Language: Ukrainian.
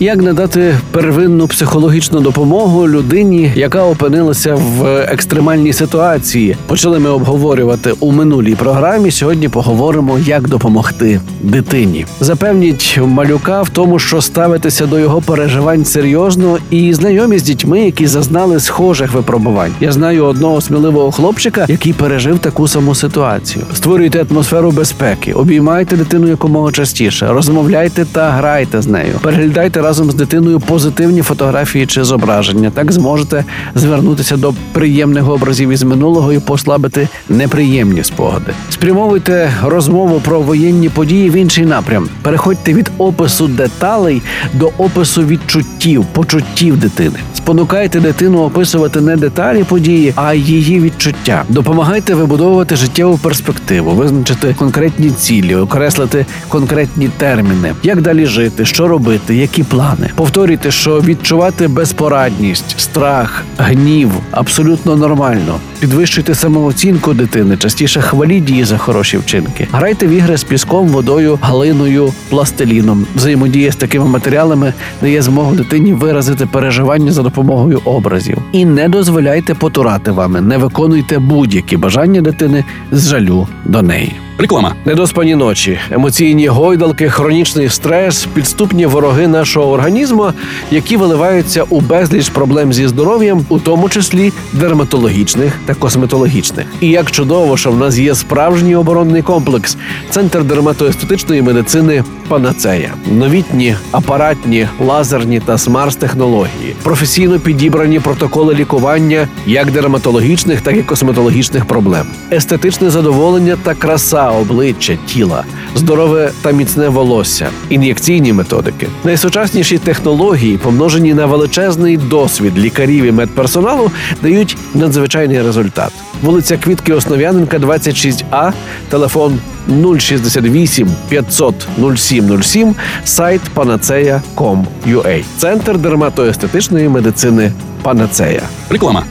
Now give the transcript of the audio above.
Як надати первинну психологічну допомогу людині, яка опинилася в екстремальній ситуації? Почали ми обговорювати у минулій програмі. Сьогодні поговоримо, як допомогти дитині. Запевніть малюка в тому, що ставитися до його переживань серйозно, і знайомі з дітьми, які зазнали схожих випробувань. Я знаю одного сміливого хлопчика, який пережив таку саму ситуацію. Створюйте атмосферу безпеки, обіймайте дитину якомога частіше, розмовляйте та грайте з нею. Переглядайте разом з дитиною позитивні фотографії чи зображення. Так зможете звернутися до приємних образів із минулого і послабити неприємні спогади. Спрямовуйте розмову про воєнні події в інший напрям. Переходьте від опису деталей до опису відчуттів, почуттів дитини. Спонукайте дитину описувати не деталі події, а її відчуття. Допомагайте вибудовувати життєву перспективу, визначити конкретні цілі, окреслити конкретні терміни, як далі жити, що робити, які плани. Повторюйте, що відчувати безпорадність, страх, гнів абсолютно нормально. Підвищуйте самооцінку дитини, частіше хваліть її за хороші вчинки. Грайте в ігри з піском, водою, глиною, пластиліном. Взаємодія з такими матеріалами дає змогу дитині виразити переживання за допомогою образів. І не дозволяйте потурати вами, не виконуйте будь-які бажання дитини з жалю до неї. Реклама. Недоспані ночі, емоційні гойдалки, хронічний стрес, підступні вороги нашого організму, які виливаються у безліч проблем зі здоров'ям, у тому числі дерматологічних та косметологічних. І як чудово, що в нас є справжній оборонний комплекс, центр дерматоестетичної медицини Панацея, новітні апаратні, лазерні та смарт-технології, професійно підібрані протоколи лікування як дерматологічних, так і косметологічних проблем, естетичне задоволення та краса обличчя, тіла, здорове та міцне волосся, ін'єкційні методики, найсучасніші технології, помножені на величезний досвід лікарів і медперсоналу, дають надзвичайний результат. Вулиця Квітки Основ'яненка, 26А, телефон 068 500 0707, сайт panacea.com.ua. Центр дерматоестетичної медицини Панацея. Реклама.